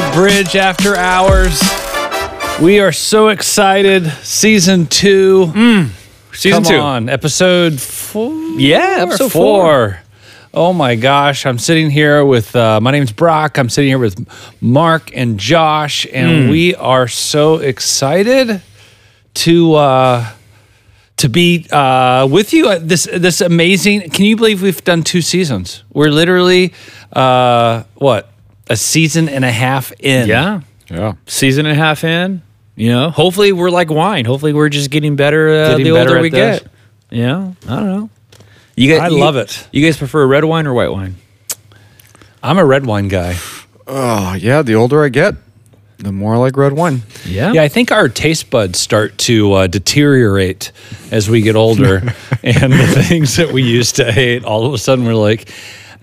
back. This is the Bridge After Hours. We are so excited. Season two. Season Come two. on, episode four. Yeah, episode four. Oh my gosh, I'm sitting here with uh, my name's Brock. I'm sitting here with Mark and Josh, and Hmm. we are so excited to uh, to be uh, with you. at This this amazing. Can you believe we've done two seasons? We're literally uh, what a season and a half in. Yeah. Yeah. Season and a half in. You know, hopefully we're like wine. Hopefully we're just getting better uh, Getting the better older at we this. get. Yeah. I don't know. You guys, I you- love it. You guys prefer red wine or white wine? I'm a red wine guy. Oh, yeah. The older I get, the more I like red wine. Yeah. Yeah, I think our taste buds start to uh, deteriorate as we get older, and the things that we used to hate, all of a sudden we're like,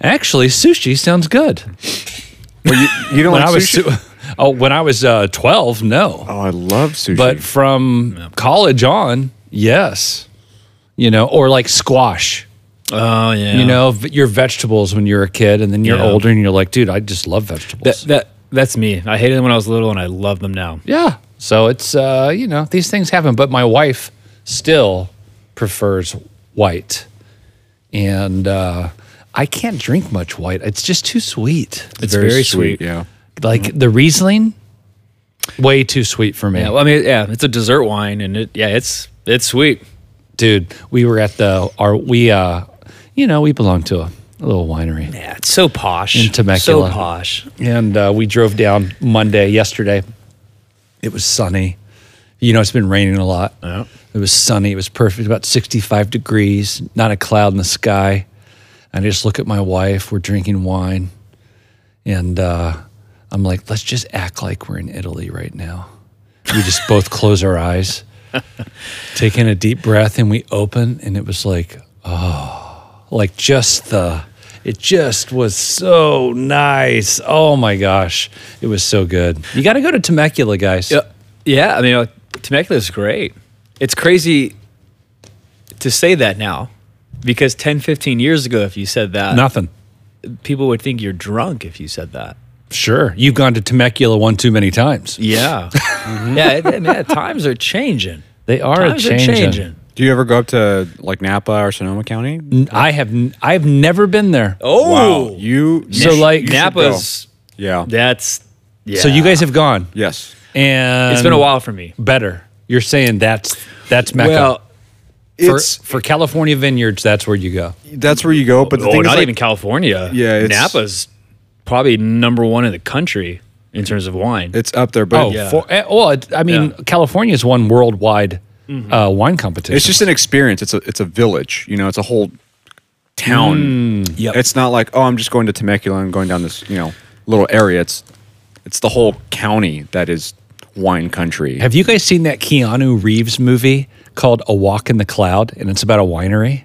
actually, sushi sounds good. Well, you, you don't When like I was sushi? su- oh, when I was uh, twelve, no, oh, I love sushi. but from college on, yes, you know, or like squash. Oh yeah. You know, v- your vegetables when you're a kid, and then you're Yeah. older, and you're like, dude, I just love vegetables. that that that's me. I hated them when I was little, and I love them now. Yeah. So it's uh, you know, these things happen, but my wife still prefers white. And uh I can't drink much white. It's just too sweet. It's very, sweet. Yeah. Like the Riesling, way too sweet for me. Yeah. Well, I mean, yeah, it's a dessert wine, and it yeah, it's it's sweet. Dude, we were at the our we uh you know, we belong to a, a little winery. Yeah, it's so posh. In Temecula. So posh. And uh, we drove down Monday, yesterday. It was sunny. You know, it's been raining a lot. Yeah. It was sunny. It was perfect, about 65 degrees, not a cloud in the sky. And I just look at my wife. We're drinking wine. And uh, I'm like, let's just act like we're in Italy right now. We just both close our eyes, take in a deep breath, and we open. And it was like, oh, like just the, it just was so nice. Oh my gosh. It was so good. You got to go to Temecula, guys. Yeah, yeah. I mean, uh, Temecula is great. It's crazy to say that now because 10, 15 years ago, if you said that, Nothing. people would think you're drunk if you said that. Sure. You've gone to Temecula one too many times. Yeah. Mm-hmm. Yeah. It, I mean, times are changing. They are Times are changing. changing. Do you ever go up to like Napa or Sonoma County? N- I have n- I have never been there. Oh, Wow. You So, like- should Napa's. go. Yeah. That's. Yeah. So you guys have gone, Yes. and It's been a while for me. Better. You're saying that's that's Mecca Well, for, It's for California vineyards. That's where you go. that's where you go, but the oh, thing not is, like, even California. Yeah, it's- Napa's probably number one in the country in terms of wine. it's up there, but Oh, Yeah. for, eh, well, it, I mean, Yeah. California's won worldwide uh, wine competition. it's just an experience. It's a it's a village. You know, it's a whole town. Yep. It's not like oh, I'm just going to Temecula and going down this you know little area. It's it's the whole county that is wine country. have you guys seen that Keanu Reeves movie called A Walk in the Cloud? And it's about a winery.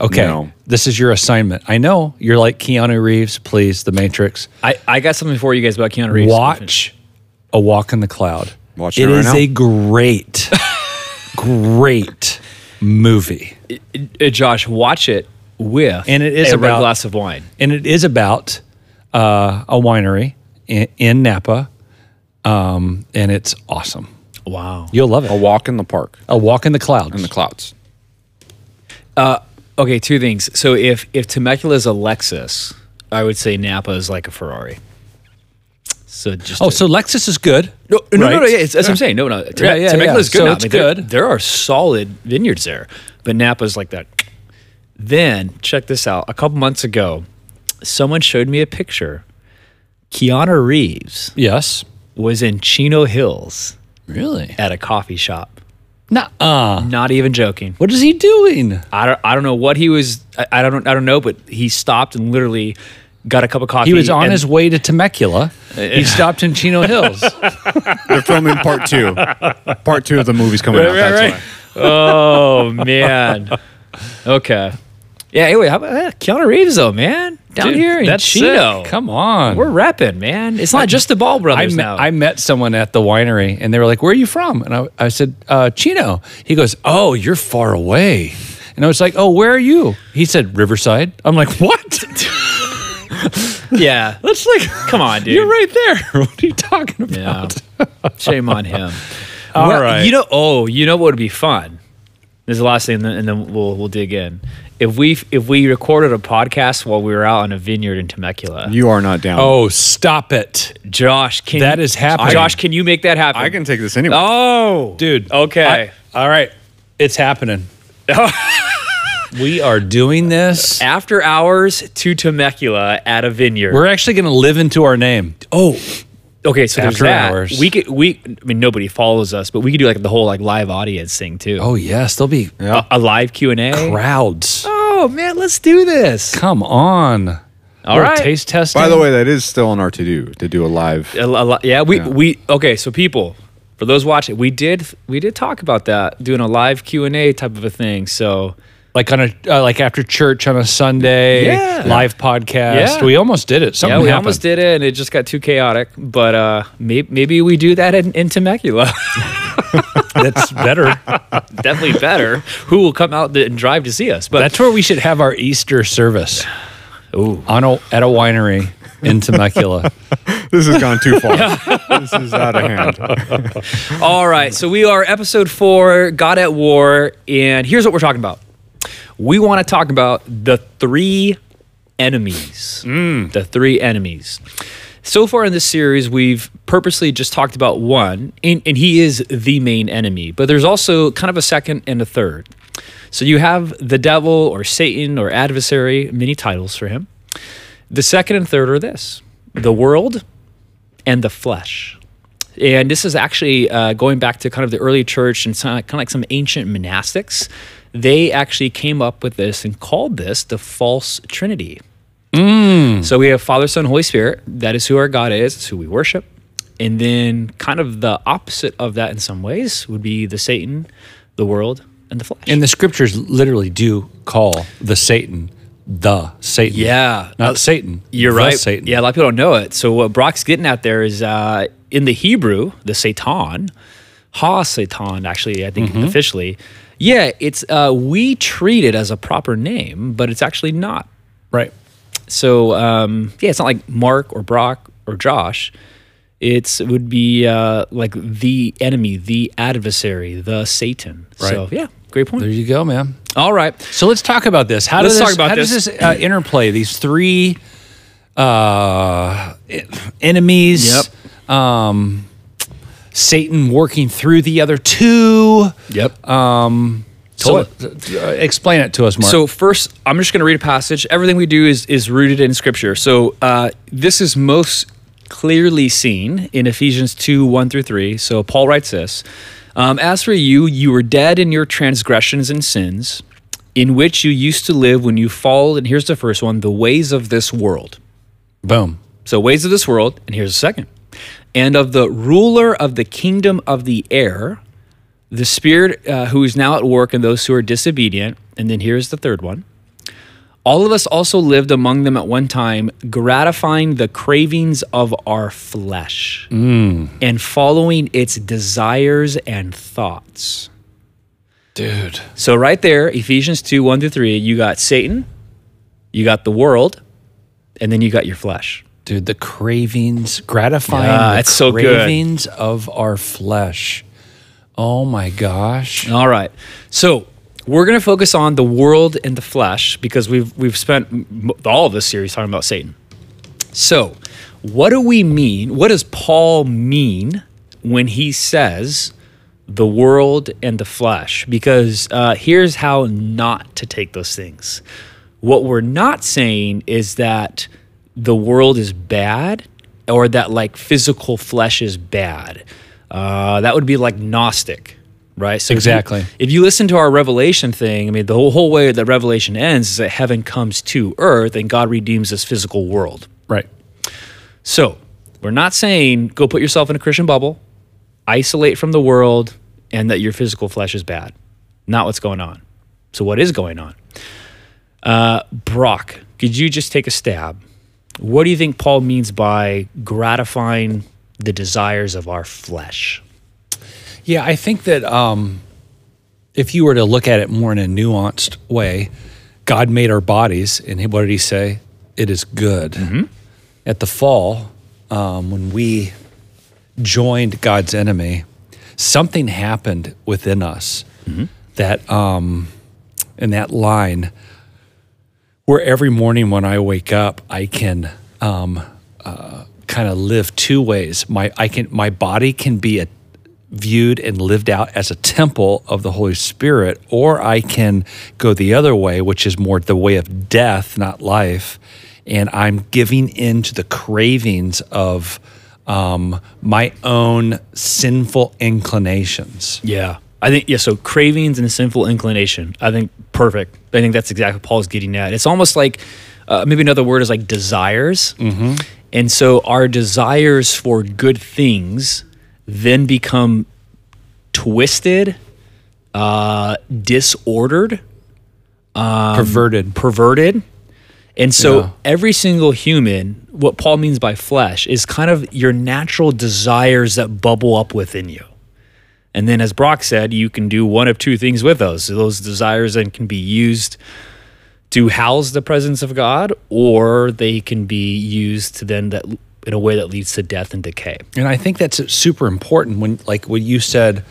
Okay, No. this is your assignment. I know you're like Keanu Reeves. Please, The Matrix. I, I got something for you guys about Keanu Reeves. Watch A Walk in the Cloud. Watch it it right is now. a great, great movie. Uh, Josh, watch it with And it is a red about- glass of wine. And it is about uh, a winery in, in Napa. Um, and it's awesome. Wow. You'll love it. a walk in the park A Walk in the Clouds. in the clouds. Uh, okay, two things. So if if Temecula is a Lexus, I would say Napa is like a Ferrari. So just oh, a- so Lexus is good. no, no, no, no, yeah, it's, that's what I'm saying. No, no, Teme- Yeah, yeah, Temecula yeah. is good. So now. it's I mean, there- good. There, are solid vineyards there, but Napa's like that. Then check this out. A couple months ago, someone showed me a picture. Keanu Reeves Yes. was in Chino Hills Really? at a coffee shop. Nuh-uh. Not even joking. What is he doing? I don't, I don't know what he was. I, I don't I don't know, but he stopped and literally got a cup of coffee. He was on and- his way to Temecula. He stopped in Chino Hills. They're filming part two. part two of the movie's coming out. That's right. why. Oh man. Okay. Yeah. Anyway, how about that? Keanu Reeves though, man, down Dude, here in that's Chino. sick. Come on. We're repping, man. It's not just the Ball I brothers met, now. I met someone at the winery and they were like, Where are you from? And I, I said, uh, Chino. He goes, Oh, you're far away. And I was like, Oh, where are you? He said, Riverside. I'm like, What? Yeah. That's like, Come on, dude. you're right there. What are you talking Yeah. about? Shame on him. All Well, right. You know, oh, you know what would be fun? This is the last thing, and then, and then we'll we'll dig in. If we if we recorded a podcast while we were out on a vineyard in Temecula, You are not down. Oh, stop it. Josh, can That is happening. Josh, can you make that happen? I can take this anyway. Oh, Dude. Okay. I- all right. It's happening. we are doing this. After hours to Temecula at a vineyard. We're actually going to live into our name. oh, okay. So there's After that. hours. We could we. I mean, nobody follows us, but we could do like the whole like live audience thing too. Oh, yes. There'll be a, a live Q and A. crowds. Oh man, let's do this. Come on. All Little right. Taste testing. By the way, that is still on our to do to do a live. A, lo- yeah, we Yeah. we okay. So people, for those watching, we did we did talk about that doing a live Q and A type of a thing. So like on a uh, like after church on a Sunday, Yeah. live podcast. Yeah. We almost did it. Something yeah, we happened. almost did it, and it just got too chaotic. But uh, maybe maybe we do that in, in Temecula. That's better. Definitely better. Who will come out and drive to see us? But That's where we should have our Easter service ooh, on a, at a winery in Temecula. This has gone too far. this is out of hand. All right, so we are episode four, God at War, and here's what we're talking about. We want to talk about the three enemies. The three enemies. So far in this series, we've purposely just talked about one, and, and he is the main enemy, but there's also kind of a second and a third. So you have the devil or Satan or adversary, many titles for him. The second and third are this the world and the flesh. And this is actually uh, going back to kind of the early church and kind of like some ancient monastics. They actually came up with this and called this the false trinity. So we have Father, Son, Holy Spirit. That is who our God is. It's who we worship. And then kind of the opposite of that in some ways would be the Satan, the world, and the flesh. And the scriptures literally do call the Satan the Satan. yeah, Not Satan. You're the right. Satan. Yeah, a lot of people don't know it. So what Brock's getting at there is uh, in the Hebrew, the Satan, Ha Satan, actually, I think officially. Yeah, it's uh, we treat it as a proper name, but it's actually not. Right. So um, yeah, it's not like Mark or Brock or Josh. It's it would be uh, like the enemy, the adversary, the Satan. Right. So yeah, great point. There you go, man. All right. So let's talk about this. How Let's does talk this, how this. does this uh, interplay? These three uh, enemies. Yep. Um, Satan working through the other two. Yep. Um, so uh, explain it to us, Mark. So first, I'm just going to read a passage. Everything we do is is rooted in Scripture. So uh, this is most clearly seen in Ephesians two one through three. So Paul writes this: um, As for you, you were dead in your transgressions and sins, in which you used to live when you followed. And here's the first one: the ways of this world. boom. So ways of this world, and here's the second. And of the ruler of the kingdom of the air, the spirit uh, who is now at work in those who are disobedient. And then here's the third one. All of us also lived among them at one time, gratifying the cravings of our flesh and following its desires and thoughts. Dude. So, right there, Ephesians 2 1 through 3, you got Satan, you got the world, and then you got your flesh. Dude, the cravings, gratifying Yeah, the it's so good. cravings of our flesh. Oh my gosh. All right. So we're going to focus on the world and the flesh because we've we've spent all of this series talking about Satan. So, what do we mean? What does Paul mean when he says the world and the flesh? Because uh, here's how not to take those things. What we're not saying is that the world is bad or that like physical flesh is bad. Uh, that would be like Gnostic, right? So if you- Exactly. If you, listen to our Revelation thing, I mean, the whole, whole way that Revelation ends is that heaven comes to earth and God redeems this physical world. Right. So we're not saying go put yourself in a Christian bubble, isolate from the world, and that your physical flesh is bad. Not what's going on. So what is going on? Uh, Brock, could you just take a stab? What do you think Paul means by gratifying the desires of our flesh? Yeah, I think that um, if you were to look at it more in a nuanced way, God made our bodies, and what did he say? It is good. at the fall, um, when we joined God's enemy, something happened within us that, um, in that line, where every morning when I wake up, I can um, uh, kind of live two ways. My I can my body can be a, viewed and lived out as a temple of the Holy Spirit, or I can go the other way, which is more the way of death, not life, and I'm giving in to the cravings of um, my own sinful inclinations. Yeah. I think, yeah, so cravings and sinful inclination. I think perfect. I think that's exactly what Paul's getting at. It's almost like uh, maybe another word is like desires. And so our desires for good things then become twisted, uh, disordered, Perverted. perverted. And so Yeah. every single human, what Paul means by flesh, is kind of your natural desires that bubble up within you. And then, as Brock said, you can do one of two things with those. So those desires then can be used to house the presence of God, or they can be used to then that in a way that leads to death and decay. And I think that's super important when, like what you said,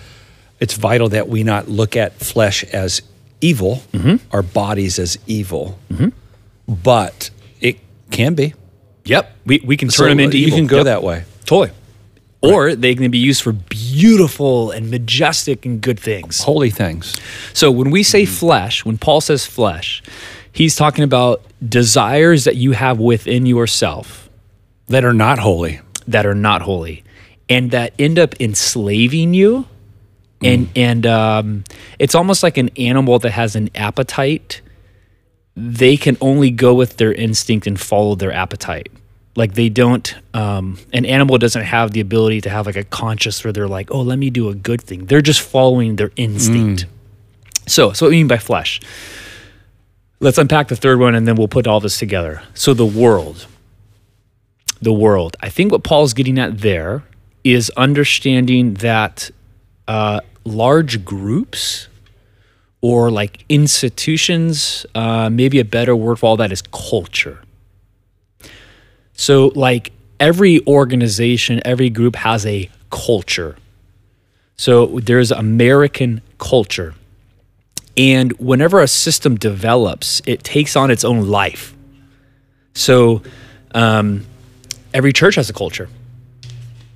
it's vital that we not look at flesh as evil, mm-hmm. our bodies as evil, mm-hmm. but it can be. Yep, we, we can turn So them into you evil. can go Yep. that way. totally, or they can be used for beautiful and majestic and good things. Holy things. So when we say flesh, when Paul says flesh, he's talking about desires that you have within yourself that are not holy. that are not holy and that end up enslaving you and and um, it's almost like an animal that has an appetite they can only go with their instinct and follow their appetite like they don't um, an animal doesn't have the ability to have like a conscious where they're like oh let me do a good thing. They're just following their instinct. So so what do you mean by flesh? Let's unpack the third one and then we'll put all this together. So the world. The world. I think what Paul's getting at there is understanding that uh, large groups or like institutions, uh, maybe a better word for all that is culture. So, like every organization, every group has a culture. So, there's American culture. And whenever a system develops, it takes on its own life. So, um, every church has a culture.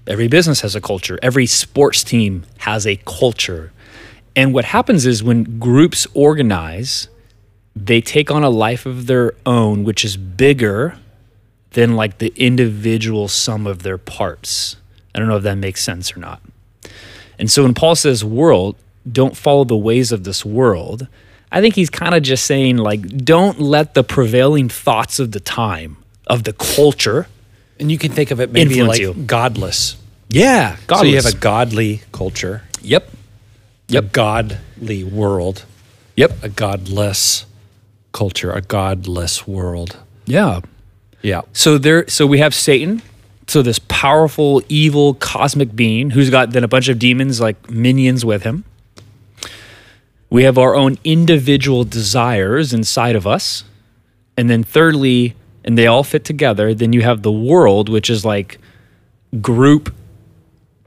Every business has a culture. Every sports team has a culture. And what happens is when groups organize, they take on a life of their own, which is bigger than like the individual sum of their parts. I don't know if that makes sense or not. And so when Paul says world, don't follow the ways of this world, I think he's kind of just saying, like, don't let the prevailing thoughts of the time, of the culture, And you can think of it maybe like you. godless. yeah, godless. So you have a godly culture, Yep. a godly world, Yep. a godless culture, a godless world. Yeah. Yeah. So there so we have Satan. So this powerful, evil, cosmic being who's got then a bunch of demons like minions with him. We have our own individual desires inside of us. And then thirdly, and they all fit together, then you have the world, which is like group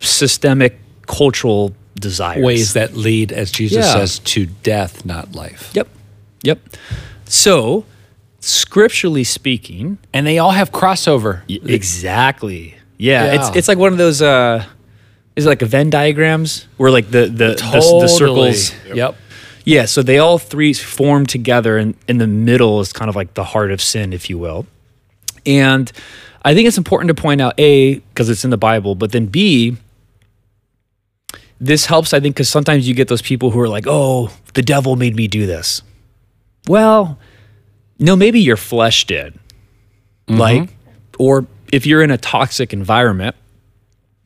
systemic cultural desires. Ways that lead, as Jesus Yeah. says, to death, not life. Yep. Yep. So, scripturally speaking, And they all have crossover. Exactly. Yeah, Yeah. it's it's like one of those. uh Is it like a Venn diagrams where like the the the, the circles? Yep. Yeah. So they all three form together, and in the middle is kind of like the heart of sin, if you will. And I think it's important to point out a because it's in the Bible, but then b. This helps, I think, because sometimes you get those people who are like, "Oh, the devil made me do this." Well, no, maybe your flesh did. Mm-hmm. Like, or if you're in a toxic environment,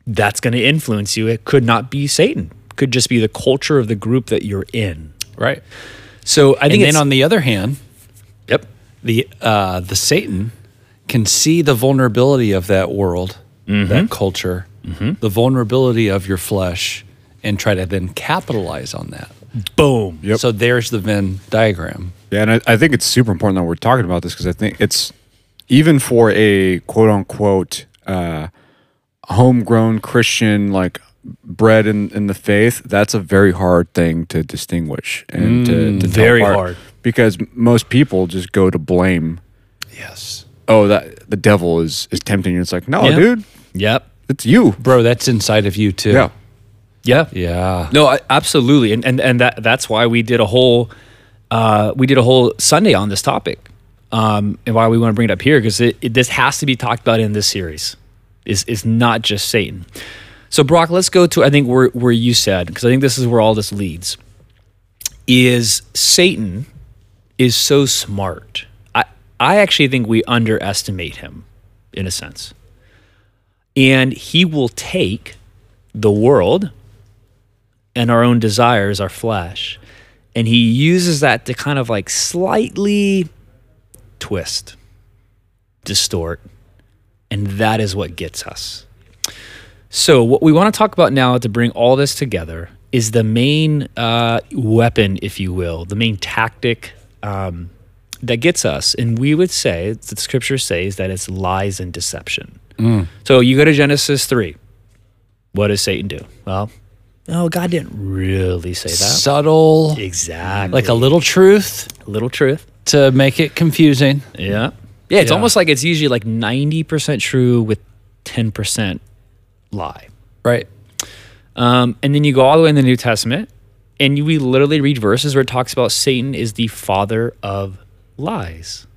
that's going to influence you. It could not be Satan. Could just be the culture of the group that you're in. Right. So I think And then on the other hand, yep, the uh, the Satan can see the vulnerability of that world, mm-hmm. that culture, mm-hmm. the vulnerability of your flesh, and try to then capitalize on that. boom. Yep. So there's the Venn diagram. Yeah, and I, I think it's super important that we're talking about this because I think it's even for a quote unquote uh, homegrown Christian, like bred in, in the faith, that's a very hard thing to distinguish and to, to very apart. hard. because most people just go to blame. Yes. Oh, that the devil is is tempting you. It's like, no, Yeah. dude, Yep. it's you. Bro, that's inside of you too. Yeah. Yeah. Yeah. No, I, absolutely, and and and that that's why we did a whole uh, we did a whole Sunday on this topic, um, and why we want to bring it up here because this has to be talked about in this series. Is is not just Satan. So Brock, let's go to I think where where you said because I think this is where all this leads. Is Satan is so smart. I I actually think we underestimate him in a sense. And he will take the world and our own desires, our flesh. And he uses that to kind of like slightly twist, distort. And that is what gets us. So, what we want to talk about now to bring all this together is the main uh, weapon, if you will, the main tactic um, that gets us. And we would say, the scripture says that it's lies and deception. So, you go to Genesis 3. What does Satan do? Well, no, God didn't really say that. Subtle, Exactly. like a little truth little truth. to make it confusing. Yeah. Yeah, it's Yeah. almost like it's usually like 90% true with 10% lie. Right. Um, and then you go all the way in the New Testament, and you, we literally read verses where it talks about Satan is the father of lies.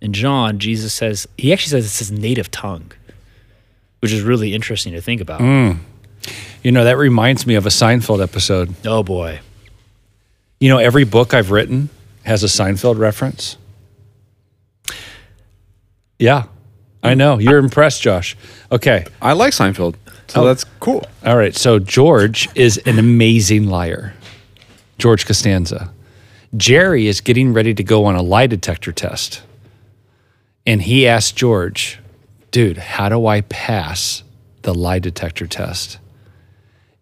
In John, Jesus says, he actually says it's his native tongue, which is really interesting to think about. You know, that reminds me of a Seinfeld episode. Oh boy. You know, every book I've written has a Seinfeld reference. Yeah. I know. You're impressed, Josh. Okay. I like Seinfeld, so oh. that's cool. All right. So George is an amazing liar. George Costanza. Jerry is getting ready to go on a lie detector test. And he asked George, dude, how do I pass the lie detector test?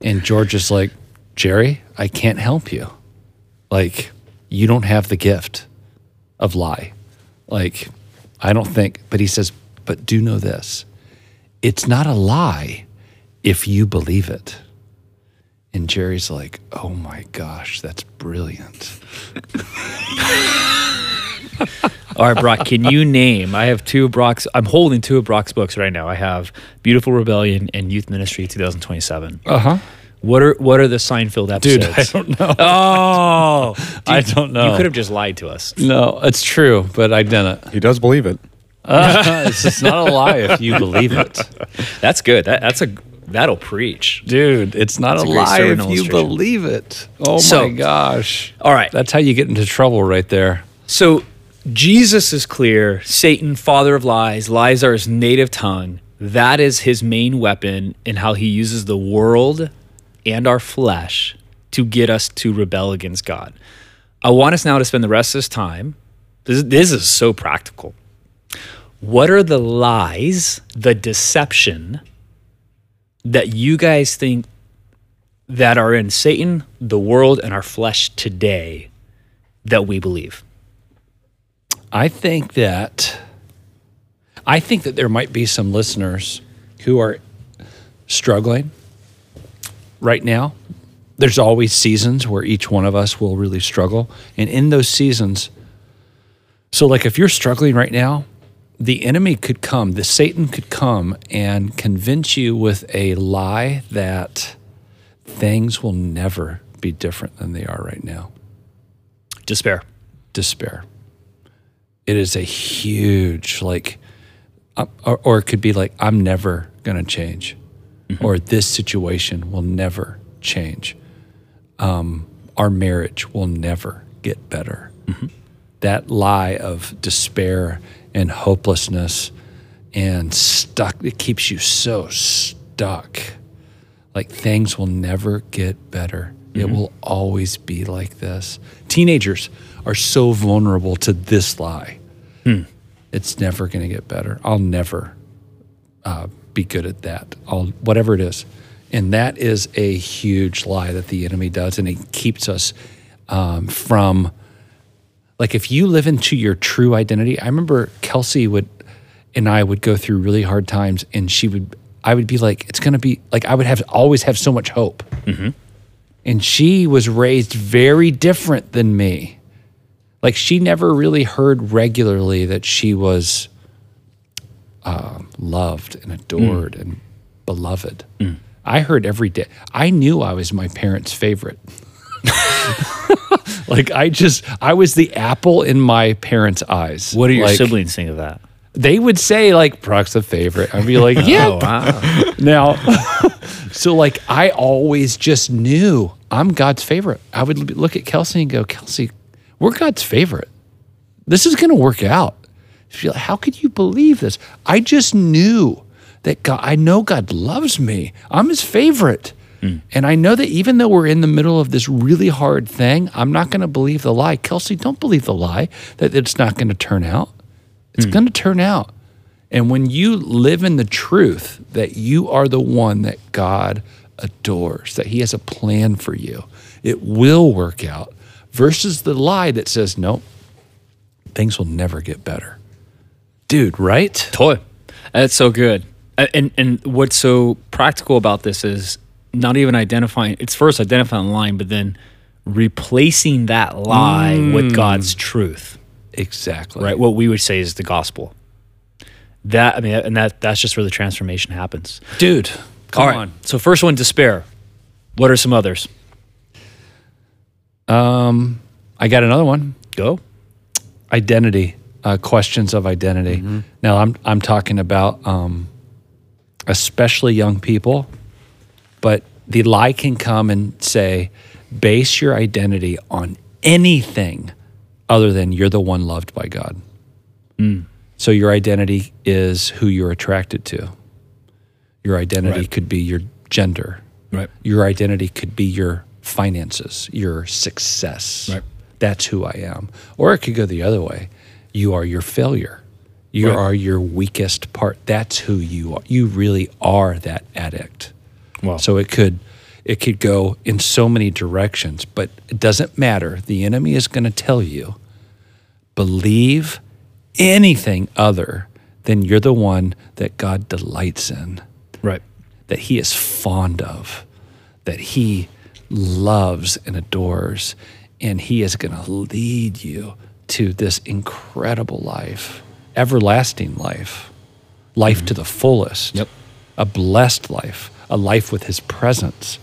And George is like, Jerry, I can't help you. Like, you don't have the gift of lie. Like, I don't think, but he says, but do know this it's not a lie if you believe it. And Jerry's like, oh my gosh, that's brilliant. All right, Brock, can you name? I have two Brock's, I'm holding two of Brock's books right now. I have Beautiful Rebellion and Youth Ministry 2027. Uh huh. What are what are the Seinfeld episodes? Dude, I don't know. Oh, I don't know. You could have just lied to us. No, it's true, but I didn't. He does believe it. it's just not a lie if you believe it. That's good. That, that's a that'll preach. Dude, it's not That's a a lie if you believe it. Oh So- my gosh. All right. That's how you get into trouble right there. So Jesus is clear. Satan, father of lies, lies are his native tongue. That is his main weapon in how he uses the world and our flesh to get us to rebel against God. I want us now to spend the rest of this time. This, this is so practical. What are the lies, the deception that you guys think that are in Satan, the world, and our flesh today that we believe? I think that I think that there might be some listeners who are struggling right now. There's always seasons where each one of us will really struggle. And in those seasons, so like if you're struggling right now, the enemy could come, the Satan could come and convince you with a lie that things will never be different than they are right now Despair. despair. It is a huge like, uh, or, or it could be like, I'm never gonna change, or this situation will never change. Um, our marriage will never get better. That lie of despair and hopelessness and stuck, it keeps you so stuck. Like things will never get better. It will always be like this. Teenagers are so vulnerable to this lie. It's never going to get better. I'll never uh, be good at that. I'll whatever it is, and that is a huge lie that the enemy does, and it keeps us um, from like if you live into your true identity. I remember Kelsey would and I would go through really hard times, and she would, I would be like, it's gonna be like I would have always have so much hope, and she was raised very different than me. Like she never really heard regularly that she was uh, loved and adored and beloved. I heard every day. I knew I was my parents' favorite. like I just, I was the apple in my parents' eyes. What do your Like, siblings think of that? They would say like Brock's a favorite. I'd be like, yeah. Oh, wow. Now, so like I always just knew I'm God's favorite. I would look at Kelsey and go, Kelsey, we're God's favorite. This is going to work out. She'd be like, How could you believe this? I just knew that God, I know God loves me. I'm his favorite. Hmm. And I know that even though we're in the middle of this really hard thing, I'm not going to believe the lie. Kelsey, don't believe the lie that it's not going to turn out. It's hmm. going to turn out. And when you live in the truth that you are the one that God adores, that He has a plan for you, it will work out, versus the lie that says, nope, things will never get better. Dude, right? Toy. That's so good. And and what's so practical about this is not even identifying. It's first identifying the line, but then replacing that lie with mm. God's truth. Exactly. Right. What we would say is the gospel. That I mean, and that that's just where the transformation happens. Dude, come All right. on. So first one, despair. What are some others? I got another one. Go. identity uh, questions of identity now i'm i'm talking about um, especially young people but the lie can come and say base your identity on anything other than you're the one loved by god so your identity is who you're attracted to your identity Right. could be your gender Right. your identity could be your finances, your success. Right. That's who I am. Or it could go the other way. You are your failure. You Right. are your weakest part. That's who you are. You really are that addict. Well, So it could it could go in so many directions, but it doesn't matter. The enemy is going to tell you believe anything other than you're the one that God delights in right. that he is fond of, that he loves and adores, and he is going to lead you to this incredible life, everlasting life, life to mm-hmm. the fullest, Yep. a blessed life, a life with his presence.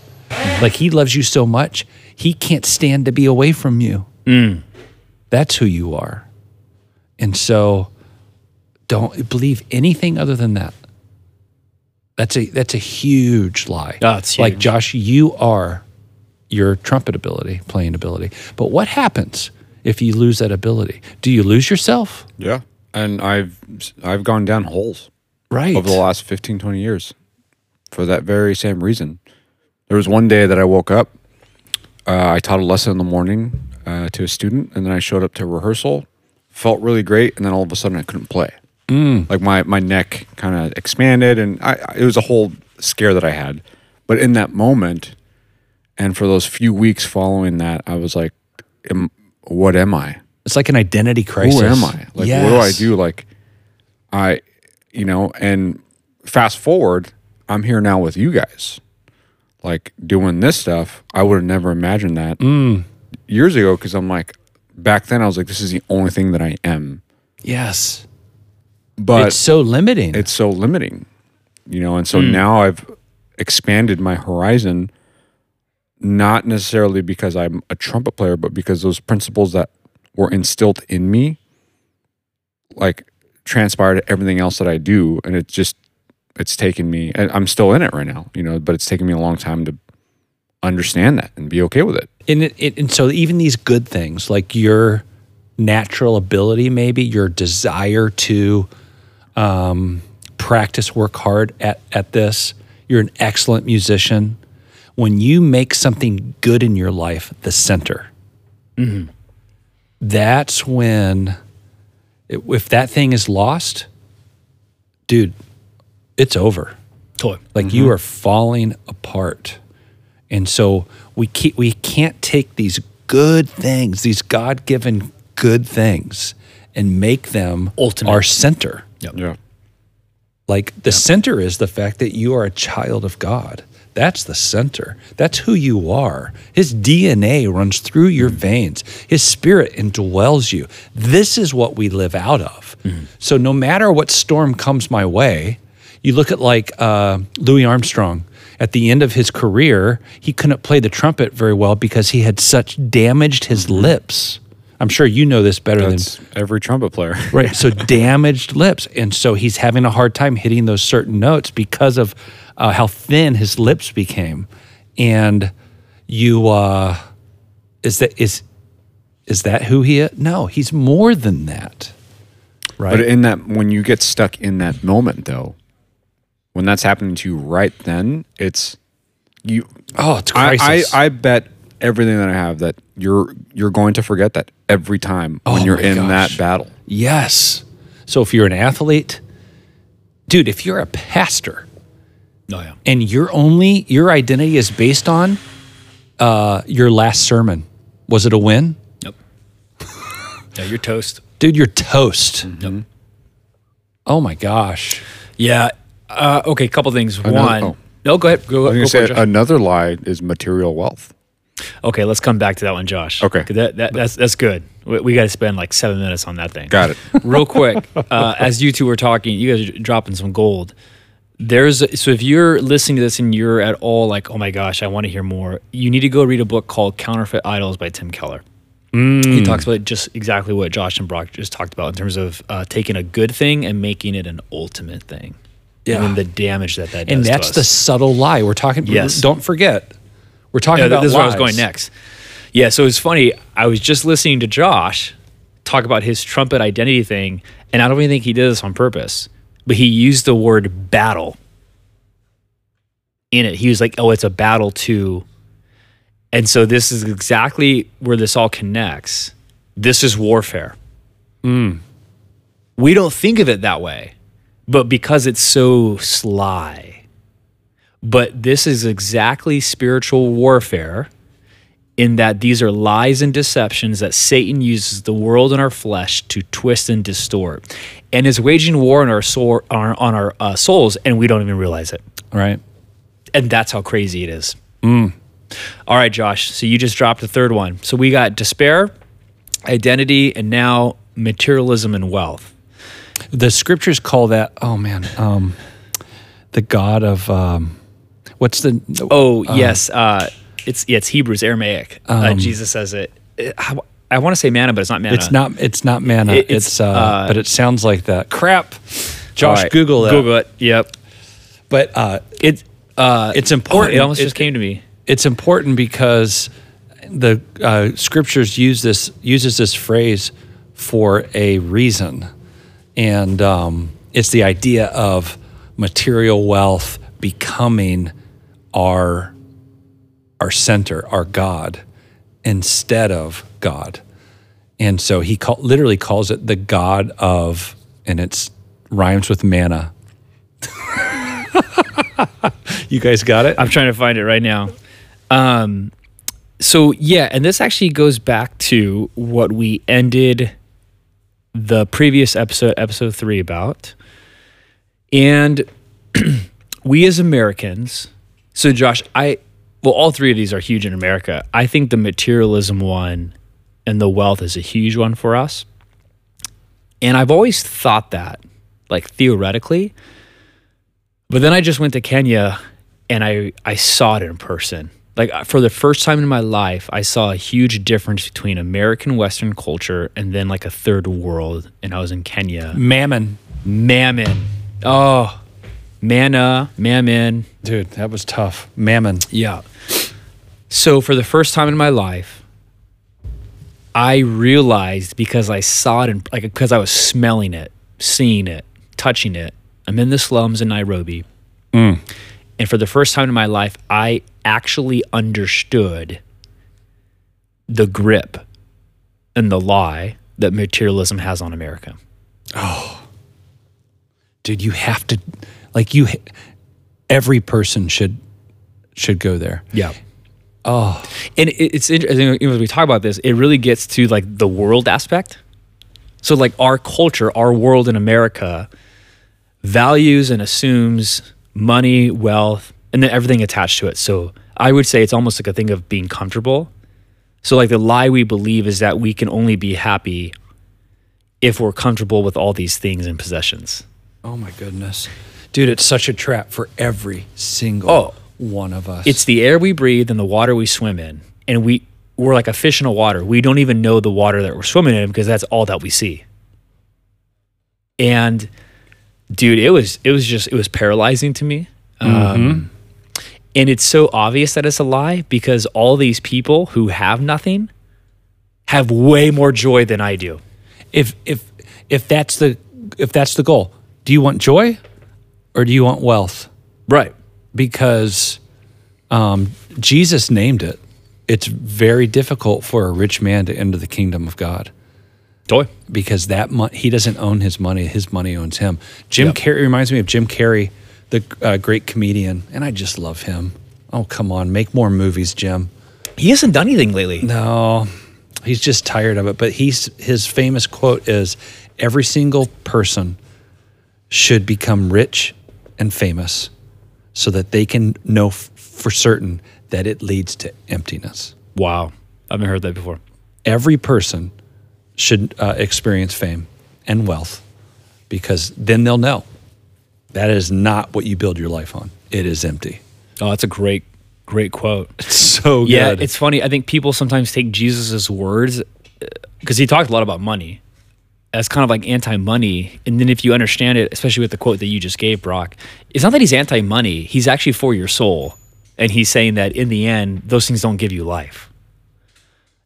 Like he loves you so much, he can't stand to be away from you. Mm. That's who you are. And so don't believe anything other than that. That's a that's a huge lie. Oh, it's Like. Josh, you are your trumpet ability, playing ability. But what happens if you lose that ability? Do you lose yourself? Yeah. And I've I've gone down holes Right. over the last 15, 20 years for that very same reason. There was one day that I woke up, uh, I taught a lesson in the morning uh, to a student, and then I showed up to rehearsal, felt really great, and then all of a sudden I couldn't play. Like my, my neck kind of expanded, and I, I- it was a whole scare that I had. But in that moment, and for those few weeks following that, I was like, am, what am I? it's like an identity crisis. who am I? Like, what do I do? Like, I, you know, and fast forward, I'm here now with you guys, like doing this stuff. I would have never imagined that Mm. years ago because I'm like, back then I was like, this is the only thing that I am. Yes. But it's so limiting. it's so limiting, you know. And so Mm. now I've expanded my horizon, not necessarily because I'm a trumpet player, but because those principles that were instilled in me, like transpired to everything else that I do, and it just it's taken me. And I'm still in it right now, you know, but it's taken me a long time to understand that and be okay with it. and it, it, and so even these good things like your natural ability maybe your desire to um, practice work hard at, at this you're an excellent musician when you make something good in your life the center mm-hmm. that's when it, if that thing is lost dude it's over Toy. like you mm-hmm. are falling apart. And so we keep, we can't take these good things, these God-given good things and make them Ultimate. our center. Yeah. Like the center is the fact that you are a child of God. That's the center. That's who you are. His DNA runs through your mm. veins. His spirit indwells you. This is what we live out of. Mm. So no matter what storm comes my way, you look at like uh, Louis Armstrong. At the end of his career, he couldn't play the trumpet very well because he had such damaged his mm-hmm. lips. I'm sure you know this better than every trumpet player. right so damaged lips and so he's having a hard time hitting those certain notes because of uh, how thin his lips became and you uh is that is is that who he is no he's more than that right But in that, when you get stuck in that moment, though, when that's happening to you right then, it's you. oh it's I, I, I bet everything that I have that you're you're going to forget that every time when Oh you're in gosh. that battle. yes so if you're an athlete dude if you're a pastor Oh yeah. and your only your identity is based on uh your last sermon was it a win Yep. yeah, you're toast. dude you're toast Yep. oh my gosh Yeah. Uh, okay, couple things. Another- One. oh. No, go ahead. Go, I was go going for to it, say another lie is material wealth. Okay, let's come back to that one, Josh. Okay. 'Cause That, that, that's that's good. We, we got to spend like seven minutes on that thing. Got it. Real quick, uh, as you two were talking, you guys are dropping some gold. There's so if you're listening to this and you're at all like, oh my gosh, I want to hear more, you need to go read a book called Counterfeit Idols by Tim Keller. He talks about just exactly what Josh and Brock just talked about in terms of uh, taking a good thing and making it an ultimate thing. Yeah. And the damage that that does. and that's the subtle lie we're talking Yes. don't forget we're talking Yeah, about this is where I was going next. Yeah, so it's funny. I was just listening to Josh talk about his trumpet identity thing, and I don't even think he did this on purpose, but he used the word battle in it. He was like, "Oh, it's a battle too," and so this is exactly where this all connects. This is warfare. Mm. We don't think of it that way, but because it's so sly. But this is exactly spiritual warfare in that these are lies and deceptions that Satan uses the world and our flesh to twist and distort, and is waging war on our soul, on our, on our uh, souls, and we don't even realize it. right And that's how crazy it is. All right, Josh. So you just dropped the third one. So we got despair, identity, and now materialism and wealth. the scriptures call that oh man um the god of um what's the Oh yes, uh, it's yeah, it's Hebrews Aramaic. uh, Jesus says it. Uh, I, I want to say manna, but it's not manna. it's not it's not manna It- it's, it's, uh, uh, but it sounds like that crap josh right, google that Google it. Yep. but uh It. Uh, it's oh, important it almost It- just came to me. it's important because the uh, scriptures use this uses this phrase for a reason, and um, it's the idea of material wealth becoming our our center, our God, instead of God. And so he call, literally calls it the God of, and it's rhymes with manna. you guys got it? I'm trying to find it right now. Um, so yeah, and this actually goes back to what we ended the previous episode, episode three, about. And we as Americans, so Josh, I, well, all three of these are huge in America. I think the materialism one and the wealth is a huge one for us. And I've always thought that, like theoretically. But then I just went to Kenya and I, I saw it in person. Like uh, for the first time in my life, I saw a huge difference between American Western culture and then like a third world. And I was in Kenya. Mammon. Mammon. Oh, manna, mammon. Dude, that was tough. Mammon. Yeah. So for the first time in my life, I realized because I saw it and like because I was smelling it, seeing it, touching it. I'm in the slums in Nairobi. Mm. And for the first time in my life, I actually understood the grip and the lie that materialism has on America. Oh. Dude, you have to like you every person should should go there. Yeah. Oh, and it's interesting as we talk about this. It really gets to like the world aspect. So, like our culture, our world in America, values and assumes money, wealth, and then everything attached to it. So I would say it's almost like a thing of being comfortable. So like the lie we believe is that we can only be happy if we're comfortable with all these things and possessions. Oh my goodness. Dude, it's such a trap for every single Oh. one of us. It's the air we breathe and the water we swim in. And we we're like a fish in a water. We don't even know the water that we're swimming in because that's all that we see. And dude, it was it was just it was paralyzing to me. Um, and it's so obvious that it's a lie because all these people who have nothing have way more joy than I do. if if if that's the if that's the goal, do you want joy or do you want wealth? Right. Because um, Jesus named it. It's very difficult for a rich man to enter the kingdom of God Joy. because that mo- he doesn't own his money; his money owns him. Jim Yep. Carrey reminds me of Jim Carrey, the uh, great comedian, and I just love him. Oh come on, make more movies, Jim. He hasn't done anything lately. No, he's just tired of it. But he's his famous quote is every single person should become rich and famous so that they can know f- for certain that it leads to emptiness. Wow. I haven't heard that before. Every person should uh, experience fame and wealth because then they'll know that is not what you build your life on. It is empty. Oh, that's a great, great quote. It's so Yeah, it's funny. I think people sometimes take Jesus' words because he talked a lot about money as kind of like anti-money. And then if you understand it, especially with the quote that you just gave, Brock, it's not that he's anti-money. He's actually for your soul, and he's saying that in the end, those things don't give you life.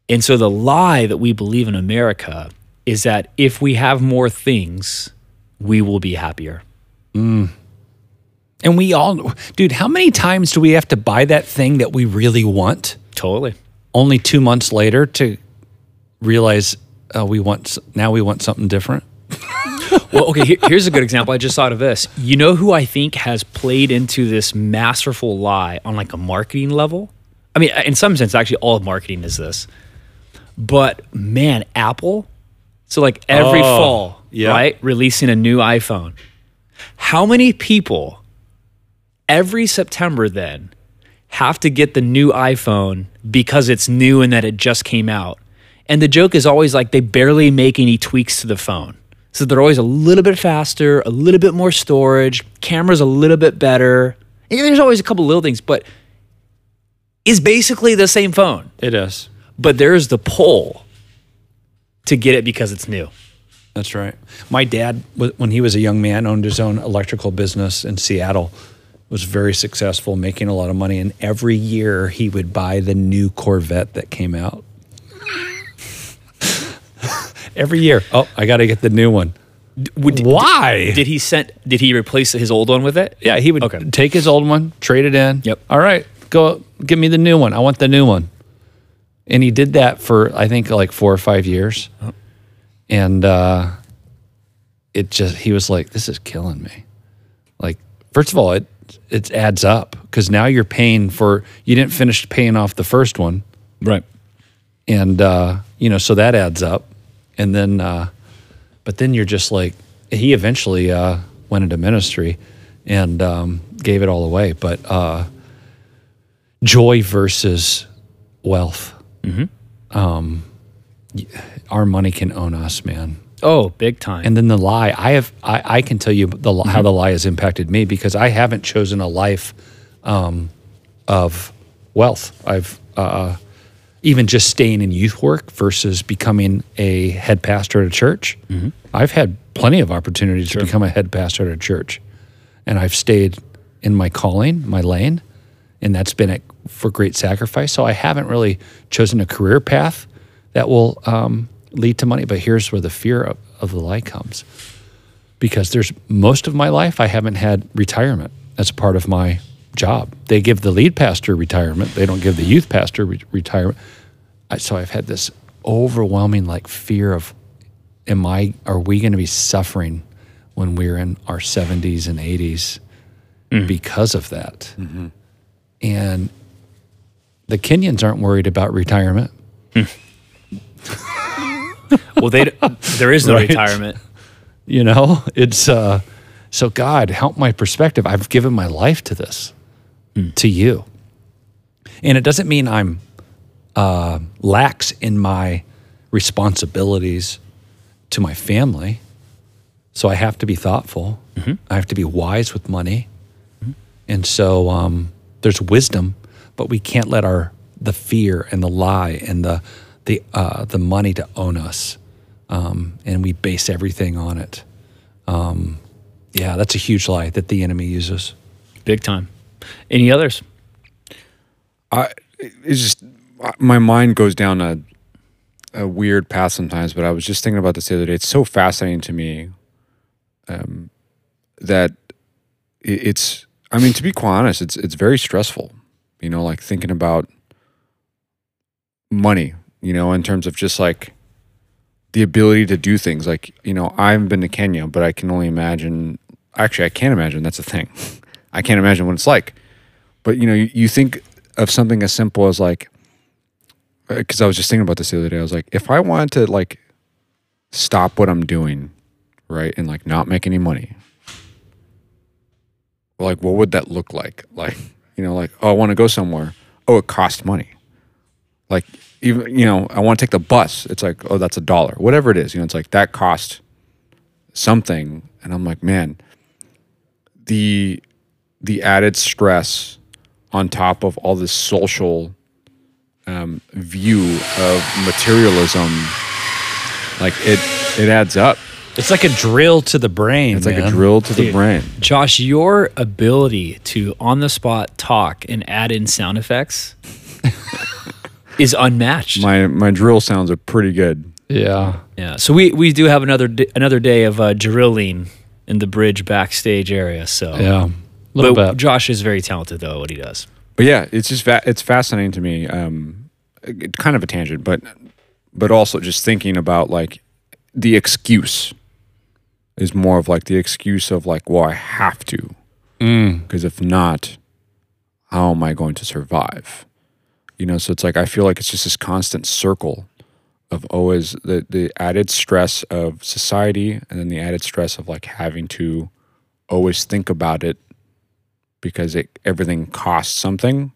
And so the lie that we believe in America is that if we have more things, we will be happier. Mm. and we all, dude, how many times do we have to buy that thing that we really want? Totally. only two months later to realize uh, we want now we want something different. Well, okay, here- here's a good example. I just thought of this. You know who I think has played into this masterful lie on like a marketing level? I mean, in some sense, actually, all of marketing is this. But man, Apple. So like every Oh, fall, yeah. right, releasing a new iPhone. How many people every September then have to get the new iPhone because it's new and that it just came out? And the joke is always like they barely make any tweaks to the phone. So they're always a little bit faster, a little bit more storage, camera's a little bit better. And there's always a couple little things, but it's basically the same phone. It is. But there's the pull to get it because it's new. That's right. My dad, when he was a young man, owned his own electrical business in Seattle. Was very successful, making a lot of money, and every year he would buy the new Corvette that came out. Every year. Oh, I got to get the new one. Would- Why? Did he sent? Did he replace his old one with it? Yeah, he would Okay. take his old one, trade it in. Yep. All right, go give me the new one. I want the new one. And he did that for I think like four or five years. And uh, it just he was like, "This is killing me." Like, first of all, it it adds up because now you're paying for you didn't finish paying off the first one, Right. and uh, you know so that adds up, and then uh, but then you're just like he eventually uh, went into ministry and um, gave it all away. But uh, joy versus wealth. Um, our money can own us, man. Oh, big time. And then the lie. I have. I, I can tell you the, how the lie has impacted me because I haven't chosen a life um, of wealth. I've uh, even just staying in youth work versus becoming a head pastor at a church. I've had plenty of opportunities to become a head pastor at a church, and I've stayed in my calling, my lane, and that's been at, for great sacrifice. So I haven't really chosen a career path that will um, lead to money. But here's where the fear of, of the lie comes, because there's most of my life I haven't had retirement as part of my job. They give the lead pastor retirement. They don't give the youth pastor re- retirement. I, so I've had this overwhelming like fear of, am I? Are we going to be suffering when we're in our 70s and 80s mm-hmm. because of that? Mm-hmm. And the Kenyans aren't worried about retirement. Mm. well, they there is no Right. retirement. You know, it's uh, So, God, help my perspective. I've given my life to this, to you. And it doesn't mean I'm uh, lax in my responsibilities to my family. So, I have to be thoughtful. I have to be wise with money. And so um, there's wisdom, but we can't let our the fear and the lie and the the uh, the money to own us, um, and we base everything on it. Um, yeah, that's a huge lie that the enemy uses. Big time. Any others? I it's just my mind goes down a a weird path sometimes. But I was just thinking about this the other day. It's so fascinating to me, um, that it, it's. I mean, to be quite honest, it's it's very stressful. You know, like thinking about money. You know, in terms of just like the ability to do things. Like you know, I haven't been to Kenya, but I can only imagine. Actually, I can't imagine. That's a thing. I can't imagine what it's like. But you know, you, you think of something as simple as like, uh, because I was just thinking about this the other day. I was like, if I wanted to like stop what I'm doing, right, and like not make any money, like what would that look like? Like, you know, like oh, I want to go somewhere. Oh, it costs money. Like even you know, I want to take the bus. It's like oh, that's a dollar. Whatever it is, you know, it's like that cost something, and I'm like, man, the the added stress on top of all this social um, view of materialism, like it it adds up. It's like a drill to the brain. It's like a drill to the brain. Josh, your ability to on the spot talk and add in sound effects is unmatched. My my drill sounds are pretty good. Yeah. yeah. So we, we do have another another day of uh, drilling in the bridge backstage area. So Yeah. A little but bit. Josh is very talented though at what he does. But yeah, it's just fa- it's fascinating to me. Um, it- kind of a tangent, but but also just thinking about like the excuse is more of like the excuse of like, well, I have to, because if not, how am I going to survive? You know, so it's like I feel like it's just this constant circle of always the the added stress of society, and then the added stress of like having to always think about it because it everything costs something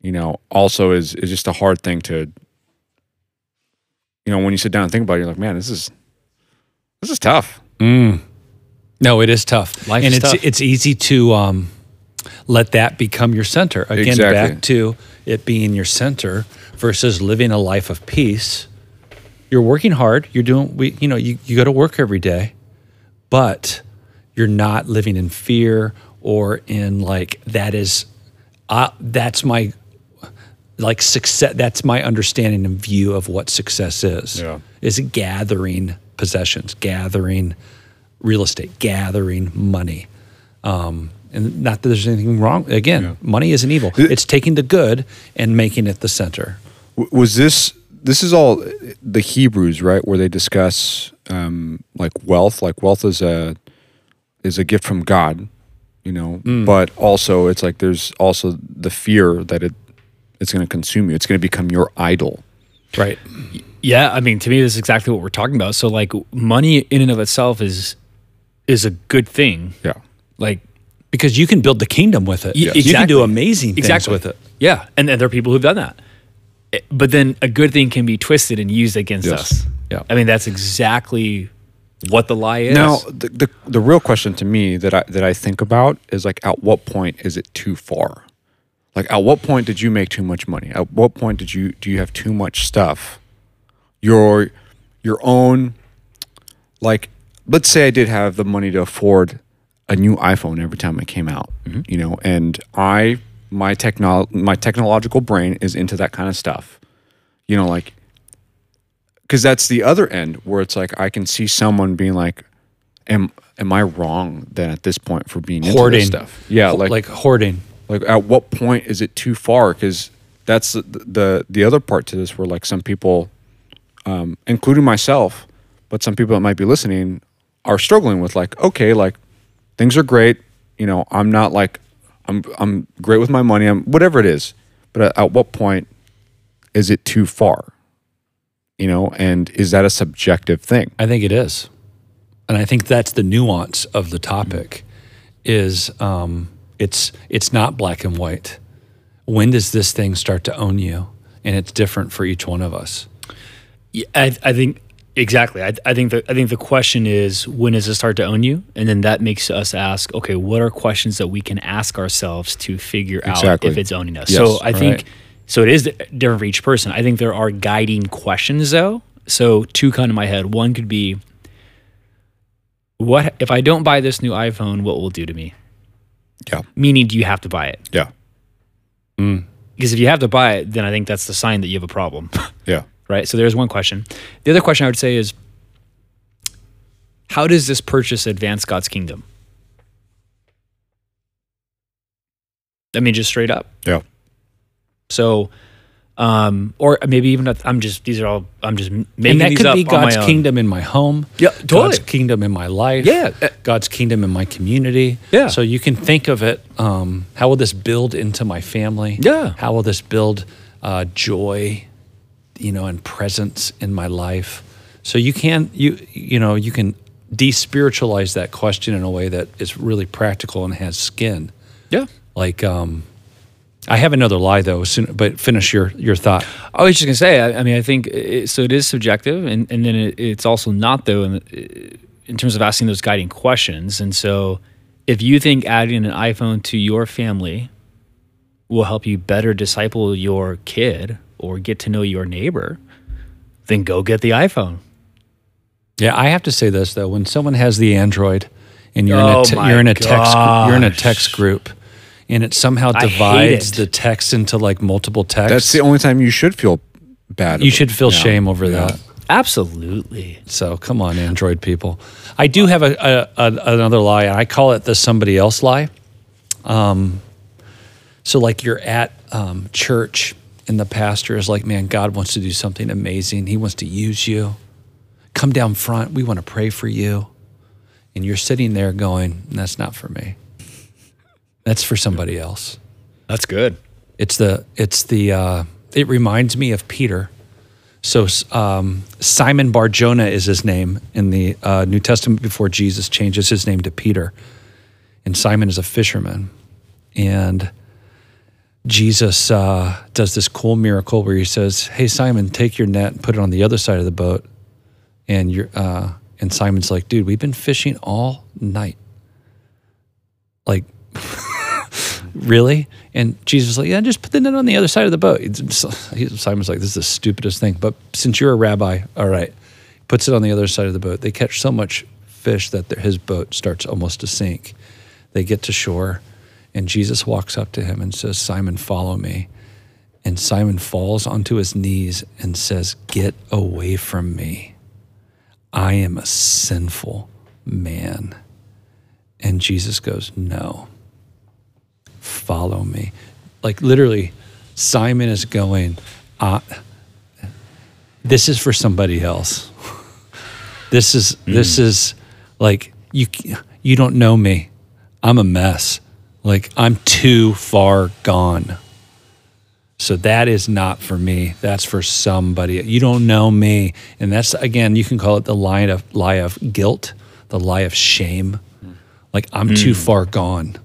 you know also is is just a hard thing to you know when you sit down and think about it you're like man this is this is tough No, it is tough. Life and is it's tough. it's easy to um, let that become your center. Again, Exactly. back to it being your center versus living a life of peace. You're working hard. You're doing we you know, you, you go to work every day, but you're not living in fear or in like that is uh, that's my like success that's my understanding and view of what success is. Yeah. is gathering possessions gathering real estate gathering money? Um, and not that there's anything wrong again money isn't evil. It's taking the good and making it the center. Was this this is all the hebrews right where they discuss um like wealth like wealth is a is a gift from god you know but also it's like there's also the fear that it it's going to consume you it's going to become your idol right Yeah, I mean, to me, this is exactly what we're talking about. So, like, money in and of itself is is a good thing. yeah Like, because you can build the kingdom with it Y- you can do amazing things exactly with it Yeah, and, and there are people who've done that. Eh, But then a good thing can be twisted and used against Yes. us. Yeah. I mean, that's exactly what the lie is. Now, the, the the real question to me that I that I think about is like, at what point is it too far? Like, at what point did you make too much money? At what point did you do you have too much stuff? Your your own, like, let's say I did have the money to afford a new iPhone every time it came out, mm-hmm. you know, and I my technol my technological brain is into that kind of stuff, you know, like because that's the other end where it's like I can see someone being like, "Am am I wrong then at this point for being into Hoarding. stuff?" Yeah, like like like hoarding like at what point is it too far? Because that's the, the the other part to this where like some people, um, including myself, but some people that might be listening are struggling with like, okay, like things are great, you know, I'm not like I'm I'm great with my money, I'm whatever it is, but at, at what point is it too far? You know, and is that a subjective thing? I think it is. and I think that's the nuance of the topic. Is um, it's it's not black and white. When does this thing start to own you? And it's different for each one of us. Yeah, I, I think exactly. I, I think the I think the question is when does it start to own you, and then that makes us ask, okay, what are questions that we can ask ourselves to figure out if it's owning us? Yes, so I think right. So. It is different for each person. I think there are guiding questions though. So two come to my head. One could be, what if I don't buy this new iPhone? What will it do to me? Yeah. Meaning, do you have to buy it? Yeah. Mm. Because if you have to buy it, then I think that's the sign that you have a problem. Yeah. right? So there's one question. The other question I would say is how does this purchase advance God's kingdom? I mean, just straight up. Yeah. So, um, or maybe even I'm just these are all I'm just making and that could be God's kingdom in my home. Yeah, totally. God's kingdom in my life. Yeah. Uh, God's kingdom in my community. Yeah. So you can think of it. Um, how will this build into my family? Yeah. How will this build uh, joy, you know, and presence in my life? So you can you you know you can despiritualize that question in a way that is really practical and has skin. Yeah. Like um, I have another lie though. Soon, but finish your your thought. I was just gonna say. I, I mean, I think it, so. It is subjective, and and then it, it's also not though in, in terms of asking those guiding questions. And so, if you think adding an iPhone to your family will help you better disciple your kid or get to know your neighbor, then go get the iPhone. Yeah, I have to say this though: when someone has the Android, and you're in Oh a te- you're in a text you're in a text group, and it somehow divides it. the text into like multiple texts. That's the only time you should feel bad. you should feel Yeah. shame over Yeah. that. Absolutely. So come on, Android people. I do have a, a, a another lie, and I call it the somebody else lie. Um, so like you're at um, church, and the pastor is like, "Man, God wants to do something amazing. He wants to use you. Come down front. We want to pray for you." And you're sitting there going, "That's not for me. That's for somebody else." That's good. It's the it's the uh, it reminds me of Peter. So um, Simon Barjona is his name in the uh, New Testament before Jesus changes his name to Peter, and Simon is a fisherman, and Jesus uh, does this cool miracle where he says, "Hey Simon, take your net and put it on the other side of the boat," and you're uh, and Simon's like, "Dude, we've been fishing all night, like." really? And Jesus like, yeah, just put the net on the other side of the boat. Simon's like, this is the stupidest thing. But since you're a rabbi, all right, puts it on the other side of the boat. They catch so much fish that his boat starts almost to sink. They get to shore, and Jesus walks up to him and says, Simon, follow me. And Simon falls onto his knees and says, Get away from me. I am a sinful man. And Jesus goes, No follow me. Like literally, Simon is going, uh, this is for somebody else. This is hmm. this is like you you don't know me. I'm a mess. Like I'm too far gone. So that is not for me. That's for somebody. You don't know me. And that's again, you can call it the lie of lie of guilt, the lie of shame. Hmm. Like I'm too hmm. far gone.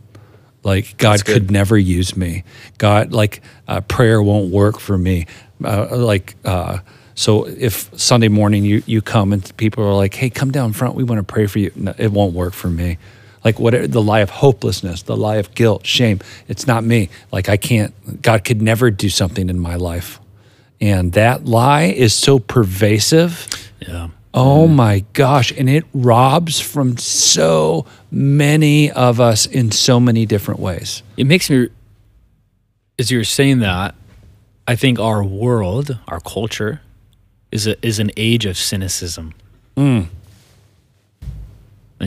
Like God could never use me. God, like uh, prayer won't work for me. Uh, like uh, so, if Sunday morning you you come and people are like, "Hey, come down front. We want to pray for you." No, it won't work for me. Like what the lie of hopelessness, the lie of guilt, shame. It's not me. Like I can't. God could never do something in my life, and that lie is so pervasive. Yeah. Oh my gosh. And it robs from so many of us in so many different ways. It makes me, as you're saying that, I think our world, our culture, is a, is an age of cynicism. And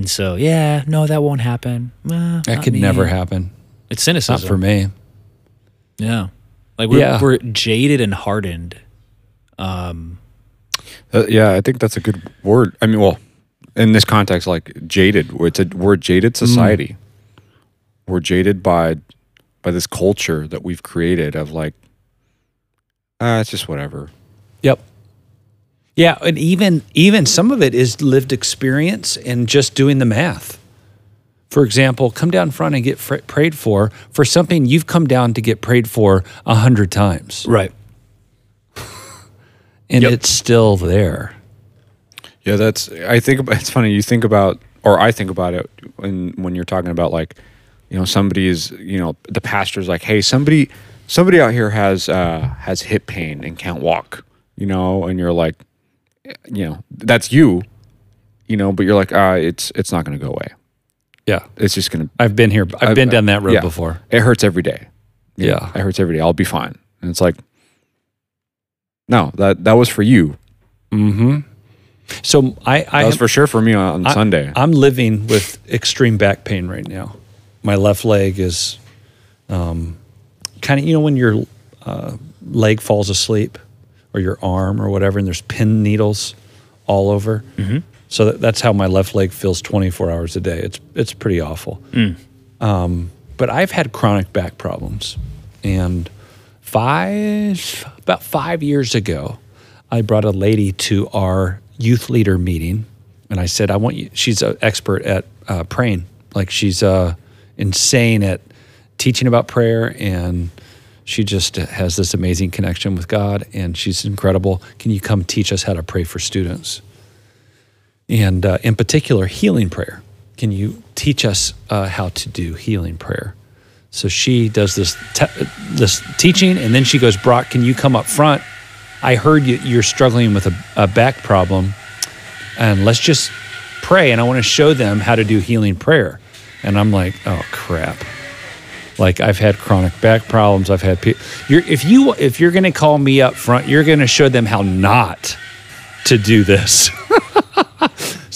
so, yeah, no, that won't happen. Uh, That could me. never happen. It's cynicism. Not for me. Yeah, like we're Yeah. we're jaded and hardened. Um, Uh, yeah, I think that's a good word. I mean, well, in this context, like jaded, it's a we're a jaded society. We're jaded by by this culture that we've created of like, ah, it's just whatever. Yep. Yeah, and even even some of it is lived experience and just doing the math. For example, come down front and get fr- prayed for for something you've come down to get prayed for a hundred times, Right. And Yep. it's still there. Yeah, that's. I think about, it's funny. You think about, or I think about it when when you're talking about like, you know, somebody's, you know, the pastor's like, hey, somebody, somebody out here has uh has hip pain and can't walk, you know, and you're like, you know, that's you, you know, but you're like, ah, it's it's not going to go away. Yeah, It's just going to. I've been here. I've been down that road yeah. before. It hurts every day. Yeah. it hurts every day. I'll be fine. And it's like, no, that that was for you. Mm-hmm. So I, I That was am- for sure for me on, I- Sunday. I'm living with extreme back pain right now. My left leg is um, kind of, you know, when your uh, leg falls asleep or your arm or whatever, and there's pin needles all over. Mm-hmm. So that, that's how my left leg feels 24 hours a day. It's it's pretty awful. Um, but I've had chronic back problems, and five about five years ago, I brought a lady to our youth leader meeting, and I said, "I want you." She's an expert at uh, praying, like she's uh, insane at teaching about prayer, and she just has this amazing connection with God, and she's incredible. Can you come teach us how to pray for students? and uh, in particular, healing prayer. Can you teach us uh, how to do healing prayer? So she does this te- this teaching, and then she goes, "Brock, can you come up front? I heard you, you're struggling with a, a back problem, and let's just pray. And I want to show them how to do healing prayer." And I'm like, "Oh crap!" Like I've had chronic back problems. I've had pe- you're, if you if you're going to call me up front, you're going to show them how not to do this.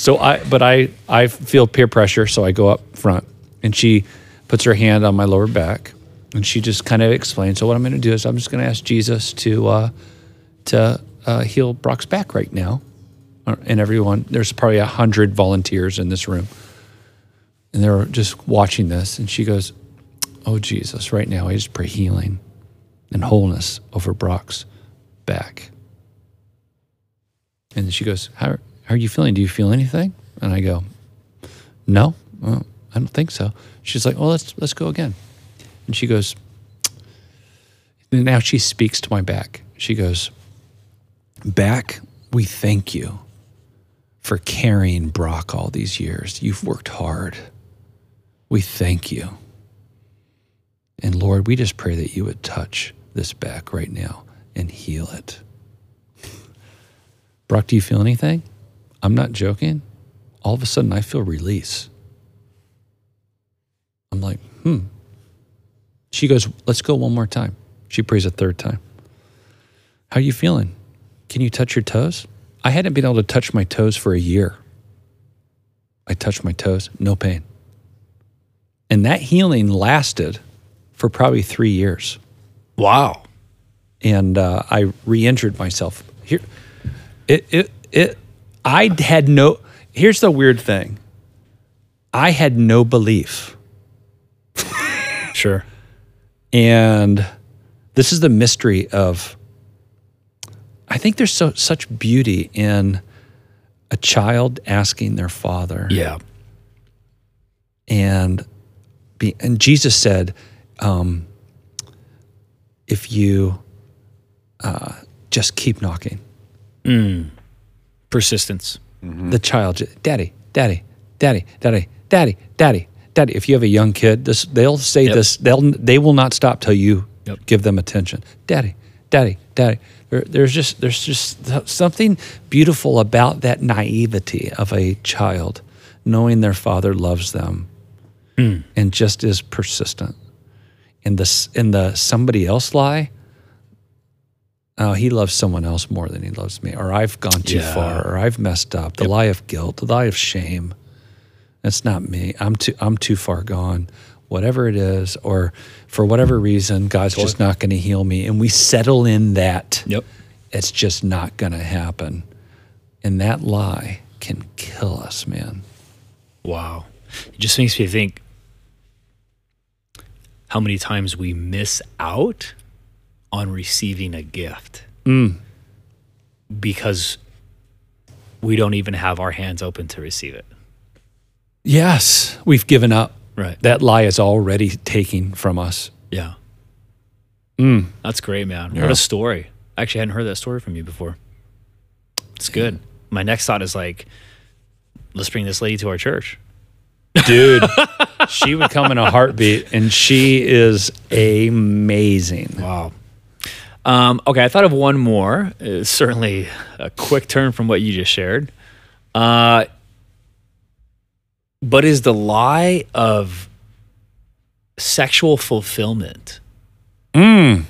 So I, but I, I feel peer pressure, so I go up front, and she puts her hand on my lower back, and she just kind of explains. So what I'm going to do is I'm just going to ask Jesus to, uh, to uh, heal Brock's back right now, Uh, and everyone. There's probably a hundred volunteers in this room, and they're just watching this, and she goes, "Oh Jesus, right now I just pray healing and wholeness over Brock's back." And she goes, how, how are you feeling? Do you feel anything? And I go, No, well, I don't think so. She's like, Well, let's let's go again. And she goes, and now she speaks to my back. She goes, Back, we thank you for carrying Brock all these years. You've worked hard. We thank you. And Lord, we just pray that you would touch this back right now and heal it. Brock, do you feel anything? I'm not joking. All of a sudden, I feel release. I'm like, hmm. She goes, let's go one more time. She prays a third time. How are you feeling? Can you touch your toes? I hadn't been able to touch my toes for a year. I touched my toes, no pain. And that healing lasted for probably three years Wow. and uh, I re-injured myself. Here, it it it. I had no. Here's the weird thing. I had no belief, Sure. and this is the mystery of. I think there's so such beauty in a child asking their father, Yeah. and be, and Jesus said, um, if you uh, just keep knocking. mm. Persistence. mm the child, daddy, daddy, daddy, daddy, daddy, daddy, daddy. If you have a young kid, this they'll say Yep. this. They'll they will not stop till you Yep. give them attention. Daddy, daddy, daddy. There, there's just there's just something beautiful about that naivety of a child, knowing their father loves them, hmm. and just is persistent. In the in the somebody else lie. Oh, he loves someone else more than he loves me, or I've gone too Yeah. far, or I've messed up. The lie of guilt, the lie of shame. That's not me. I'm too. I'm too far gone. Whatever it is, or for whatever reason, God's just not going to heal me, and we settle in that. Yep. It's just not going to happen, and that lie can kill us, man. Wow. It just makes me think how many times we miss out on receiving a gift mm. because we don't even have our hands open to receive it. Yes, we've given up. Right. That lie is already taken from us. Yeah. Mm. That's great, man. Yeah. What a story. I actually hadn't heard that story from you before. It's good. My next thought is like, let's bring this lady to our church. Dude, she would come in a heartbeat, and she is amazing. Wow. Um, okay, I thought of one more. It's certainly a quick turn from what you just shared. Uh, but is the lie of sexual fulfillment? Mm.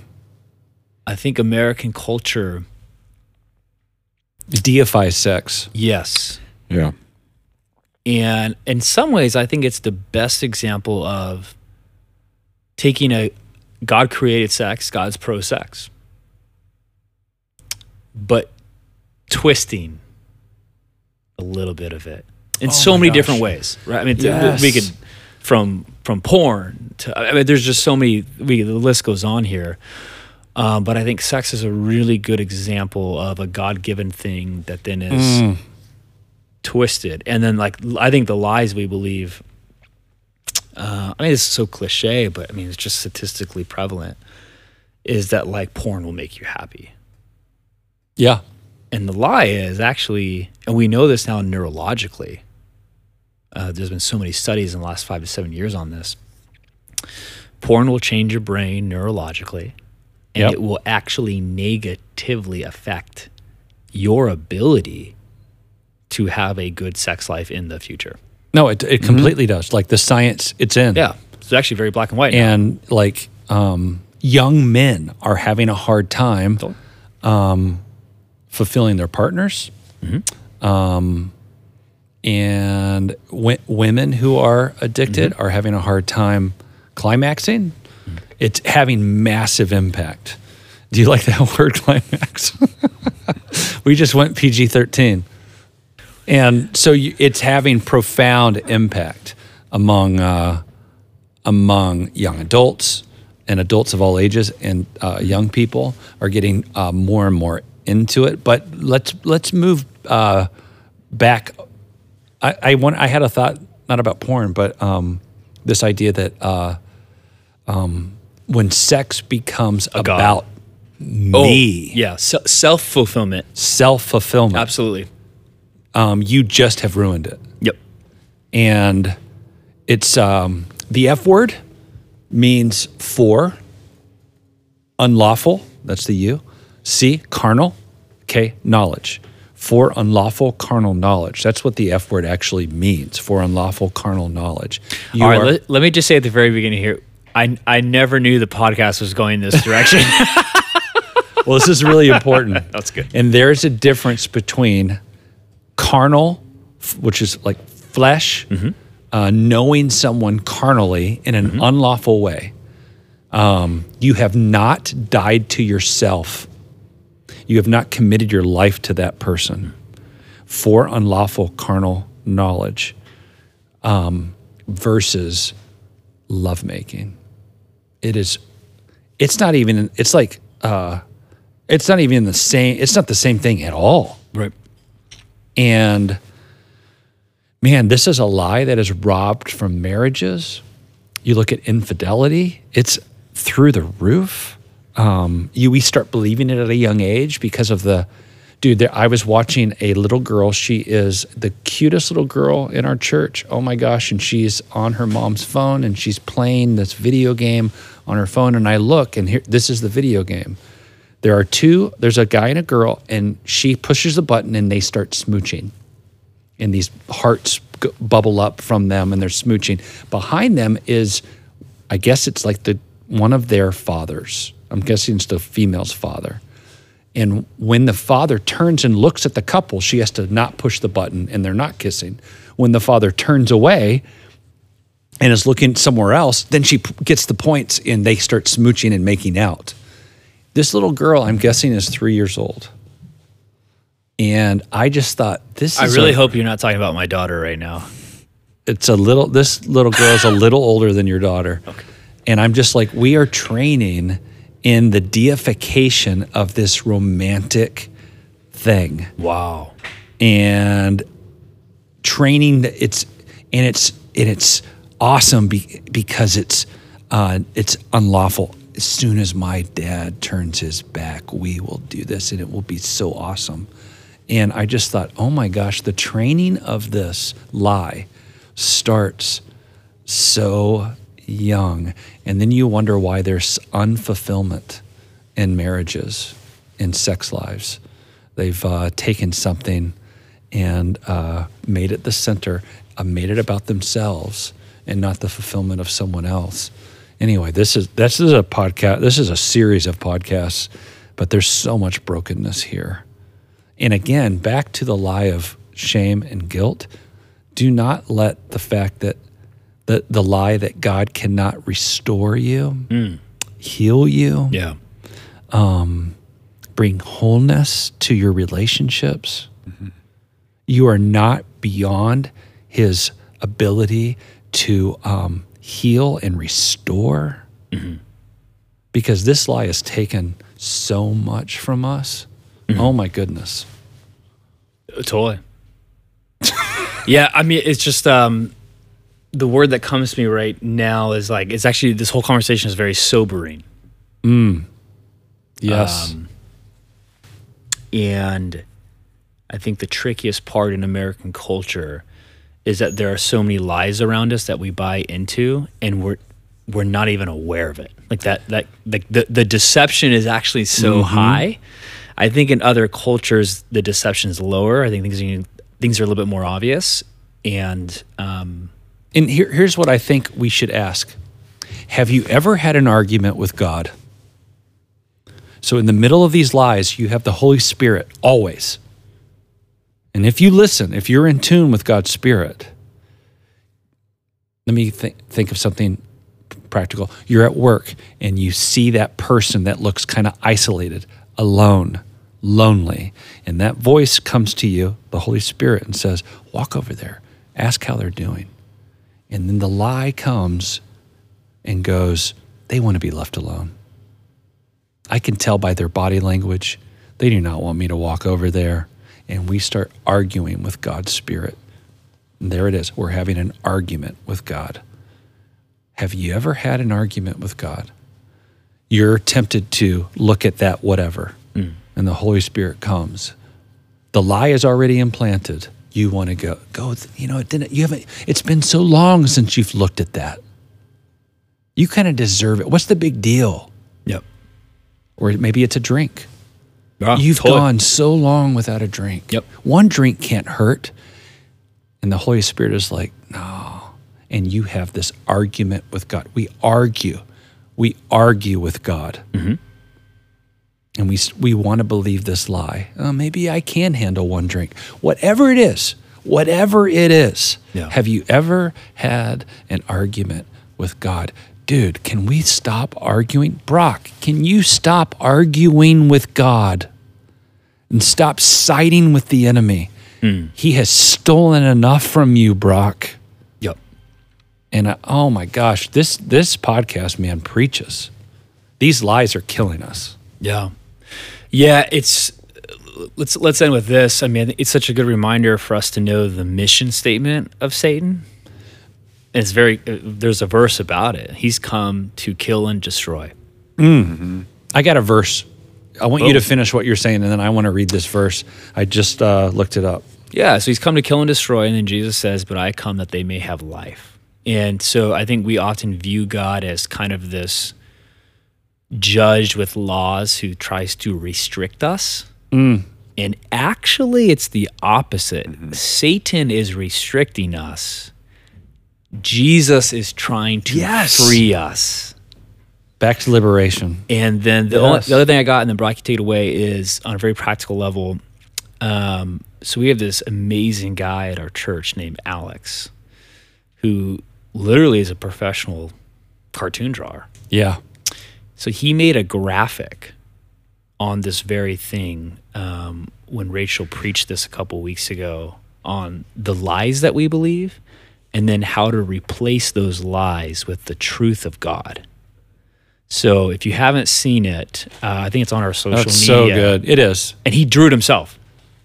I think American culture, Deifies sex. yes. Yeah. And in some ways, I think it's the best example of taking a God created sex, God's pro sex, but twisting a little bit of it in Oh so many gosh. different ways, right? I mean, Yes. we could from from porn to I mean, there's just so many. We the list goes on here. Um, but I think sex is a really good example of a God given thing that then is Mm. twisted. And then like I think the lies we believe. Uh, I mean, it's so cliche, but I mean, it's just statistically prevalent. Is that like porn will make you happy? Yeah. And the lie is actually, and we know this now neurologically. Uh, there's been so many studies in the last five to seven years on this. Porn will change your brain neurologically, and Yep. it will actually negatively affect your ability to have a good sex life in the future. No, it, it completely does. Like the science, it's in. Yeah, it's actually very black and white. now. And like um, young men are having a hard time Totally. um, fulfilling their partners. Um, and w- women who are addicted are having a hard time climaxing. It's having massive impact. Do you like that word, climax? we just went PG 13. And so you, it's having profound impact among uh, among young adults and adults of all ages and uh, young people are getting uh, more and more into it. But let's let's move uh, back. I, I want I had a thought not about porn, but um, this idea that uh, um, when sex becomes God. about Oh, me, yeah, se- self fulfillment. self fulfillment, Absolutely. um, you just have ruined it. Yep. and it's um, the F word means for unlawful. That's the U. C carnal. K knowledge. For unlawful carnal knowledge. That's what the F word actually means. For unlawful carnal knowledge. You All right, are- let, let me just say at the very beginning here. I, I never knew the podcast was going this direction. well, this is really important. That's good. And there's a difference between carnal, which is like flesh, Mm-hmm. uh, knowing someone carnally in an unlawful way. Um, you have not died to yourself. You have not committed your life to that person for unlawful carnal knowledge um, versus lovemaking. It is, it's not even, it's like, uh, it's not even the same, it's not the same thing at all. right. And man, this is a lie that is robbed from marriages. You look at infidelity, it's through the roof. Um, you we start believing it at a young age because of the dude. There, I was watching a little girl. She is the cutest little girl in our church. Oh my gosh! And she's on her mom's phone and she's playing this video game on her phone. And I look and here, this is the video game. There are two. There's a guy and a girl, and she pushes the button and they start smooching and these hearts bubble up from them and they're smooching. Behind them is, I guess it's like the one of their fathers. I'm guessing it's the female's father. And when the father turns and looks at the couple, she has to not push the button and they're not kissing. When the father turns away and is looking somewhere else, then she gets the points and they start smooching and making out. This little girl, I'm guessing, is three years old. And I just thought, this I really a- hope you're not talking about my daughter right now. it's a little this little girl is a little older than your daughter and i'm just like we are training in the deification of this romantic thing Wow. and training that it's and it's and it's awesome be, because it's uh, it's unlawful. As soon as my dad turns his back, we will do this, and it will be so awesome. And I just thought, oh my gosh, the training of this lie starts so young, and then you wonder why there's unfulfillment in marriages, in sex lives. They've uh, taken something and uh, made it the center, uh, made it about themselves and not the fulfillment of someone else. Anyway, this is this is a podcast. This is a series of podcasts, but there's so much brokenness here. And again, back to the lie of shame and guilt. Do not let the fact that the the lie that God cannot restore you, mm. heal you, Yeah. Um, bring wholeness to your relationships. Mm-hmm. You are not beyond his ability to um, heal and restore mm-hmm. because this lie has taken so much from us. Mm-hmm. Oh my goodness. Uh, totally. yeah, I mean, it's just um, the word that comes to me right now is like it's actually this whole conversation is very sobering, mm. Yes. Um, and I think the trickiest part in American culture is that there are so many lies around us that we buy into, and we're we're not even aware of it. Like that that like the the deception is actually so mm-hmm. high. I think in other cultures the deception is lower. I think things are, things are a little bit more obvious, and um, And here, here's what I think we should ask Have you ever had an argument with God? So, in the middle of these lies, you have the Holy Spirit always. And if you listen, if you're in tune with God's Spirit, let me think, think of something practical. You're at work and you see that person that looks kind of isolated, alone, lonely. And that voice comes to you, the Holy Spirit, and says, Walk over there, ask how they're doing. And then the lie comes and goes, They want to be left alone. I can tell by their body language, they do not want me to walk over there. And we start arguing with God's Spirit. And there it is. We're having an argument with God. Have you ever had an argument with God? You're tempted to look at that whatever, mm. and the Holy Spirit comes. The lie is already implanted. You want to go, go, you know, it didn't, you haven't, it's been so long since you've looked at that. You kind of deserve it. What's the big deal? yep, Or maybe it's a drink. Ah, You've totally. gone so long without a drink. Yep. One drink can't hurt. And the Holy Spirit is like, no. And you have this argument with God. We argue. We argue with God. Mm-hmm. And we, we want to believe this lie. Oh, maybe I can handle one drink. Whatever it is, whatever it is. Yeah. Have you ever had an argument with God? Dude, can we stop arguing? Brock, can you stop arguing with God and stop siding with the enemy? Hmm. He has stolen enough from you, Brock. Yep. And I, oh my gosh, this this podcast man preaches. These lies are killing us. Yeah. Yeah, it's let's let's end with this. I mean, it's such a good reminder for us to know the mission statement of Satan. It's very uh, there's a verse about it. He's come to kill and destroy. I got a verse. I want you Oh. to finish what you're saying, and then I want to read this verse. I just uh, looked it up. Yeah, so he's come to kill and destroy, and then Jesus says, But I come that they may have life. And so I think we often view God as kind of this judge with laws who tries to restrict us. And actually, it's the opposite. Satan is restricting us, Jesus is trying to Yes. free us. Back to liberation. And then the, only, the other thing I got, and then Brock, you take it away, is on a very practical level. Um, so we have this amazing guy at our church named Alex, who literally is a professional cartoon drawer. Yeah. So he made a graphic on this very thing um, when Rachel preached this a couple weeks ago on the lies that we believe and then how to replace those lies with the truth of God. So if you haven't seen it, uh, I think it's on our social That's media. so good. It is. And he drew it himself.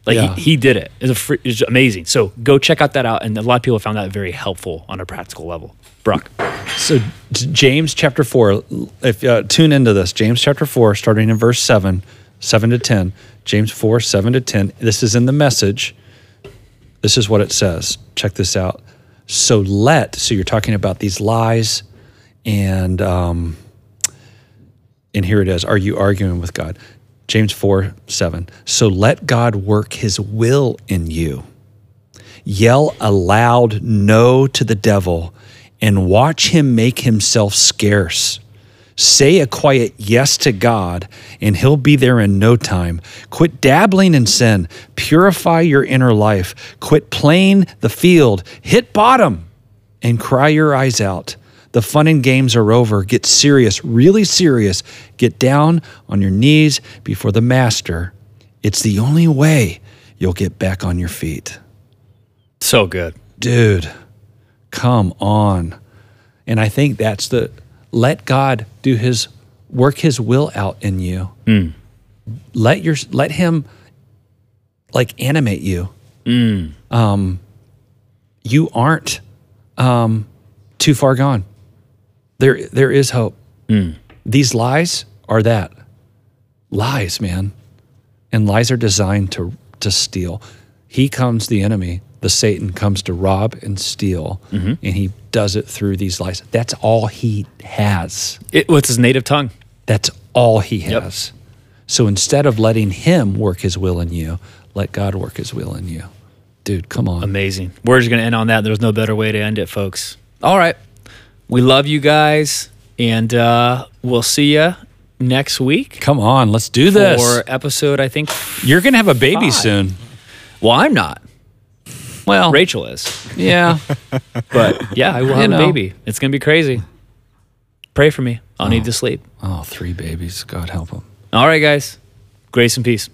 Like Yeah. he, he did it. It's a free, it's amazing. So go check out that out. And a lot of people found that very helpful on a practical level. Brock. So James chapter four. If uh, tune into this, James chapter four, starting in verse seven, seven to ten. James four, seven to ten. This is in the message. This is what it says. Check this out. So let. So you're talking about these lies, and um, and here it is. Are you arguing with God? James four, seven. So let God work His will in you yell a loud no to the devil and watch him make himself scarce. Say a quiet yes to God, and He'll be there in no time. Quit dabbling in sin. Purify your inner life. Quit playing the field. Hit bottom and cry your eyes out. The fun and games are over. Get serious, really serious. Get down on your knees before the Master. It's the only way you'll get back on your feet So good. dude, come on. And I think that's the let God do his work his will out in you. Let your let him like animate you. Um you aren't um too far gone. There there is hope. Mm. These lies are that. Lies, man. And lies are designed to to steal. He comes the enemy, the Satan comes to rob and steal, mm-hmm. and he does it through these lies. That's all he has. It, what's his native tongue? That's all he Yep. has. So instead of letting him work his will in you, let God work his will in you. Dude, come on. Amazing. We're just going to end on that. There's no better way to end it, folks. All right. We love you guys, and uh, we'll see you next week Come on, let's do this. for episode, I think. You're going to have a baby Five. soon. Well, I'm not. Well, Rachel is. yeah. But yeah, I will You have a baby. It's going to be crazy. Pray for me. I'll need to sleep. oh, three babies. God help them. All right, guys. Grace and peace.